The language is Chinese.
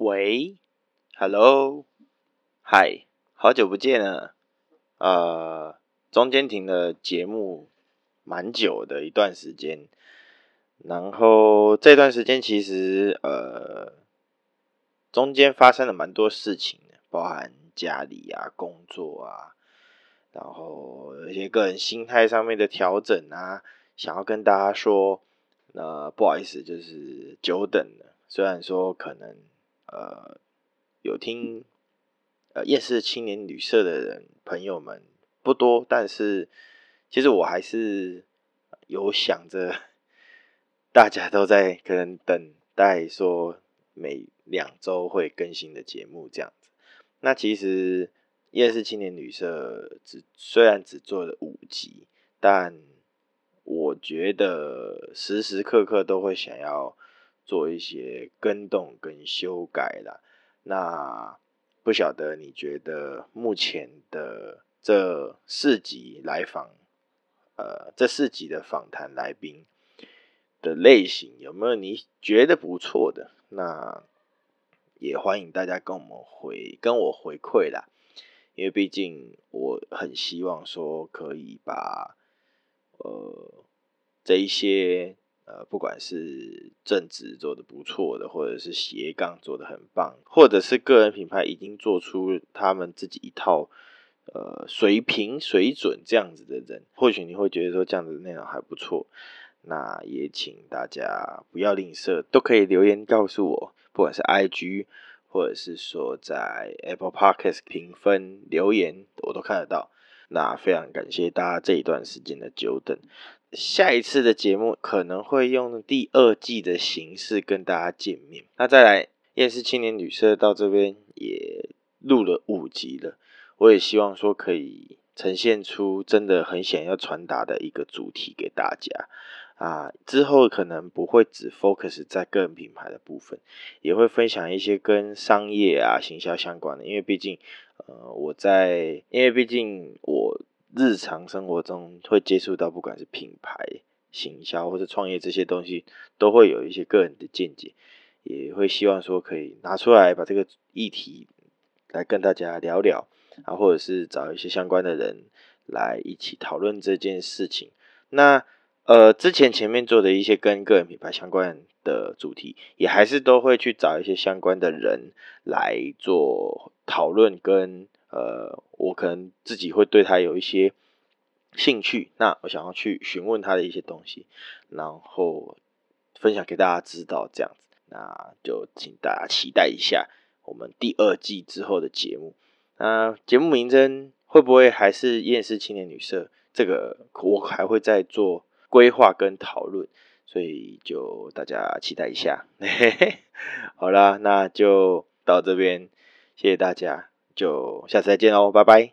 喂，Hello，嗨，好久不见了，呃，中间停了节目蛮久的一段时间，然后这段时间其实呃，中间发生了蛮多事情的，包含家里啊、工作啊，然后一些个人心态上面的调整啊，想要跟大家说，那、呃、不好意思，就是久等了，虽然说可能。呃，有听呃夜市青年旅社的人朋友们不多，但是其实我还是有想着，大家都在可能等待说每两周会更新的节目这样子。那其实夜市青年旅社只虽然只做了五集，但我觉得时时刻刻都会想要。做一些更动跟修改啦，那不晓得你觉得目前的这四集来访，呃，这四集的访谈来宾的类型有没有你觉得不错的？那也欢迎大家跟我们回跟我回馈啦，因为毕竟我很希望说可以把呃这一些。呃，不管是正职做得不错的，或者是斜杠做得很棒，或者是个人品牌已经做出他们自己一套呃水平水准这样子的人，或许你会觉得说这样子的内容还不错，那也请大家不要吝啬，都可以留言告诉我，不管是 IG 或者是说在 Apple Podcast 评分留言，我都看得到。那非常感谢大家这一段时间的久等。下一次的节目可能会用第二季的形式跟大家见面。那再来，厌世青年旅社到这边也录了五集了，我也希望说可以呈现出真的很想要传达的一个主题给大家啊。之后可能不会只 focus 在个人品牌的部分，也会分享一些跟商业啊、行销相关的，因为毕竟呃我在，因为毕竟我。日常生活中会接触到，不管是品牌、行销或者创业这些东西，都会有一些个人的见解，也会希望说可以拿出来把这个议题来跟大家聊聊啊，或者是找一些相关的人来一起讨论这件事情。那呃，之前前面做的一些跟个人品牌相关的主题，也还是都会去找一些相关的人来做讨论跟。呃，我可能自己会对他有一些兴趣，那我想要去询问他的一些东西，然后分享给大家知道这样子，那就请大家期待一下我们第二季之后的节目。那节目名称会不会还是厌世青年旅社？这个我还会再做规划跟讨论，所以就大家期待一下。嘿嘿，好啦，那就到这边，谢谢大家。就下次再见喽，拜拜。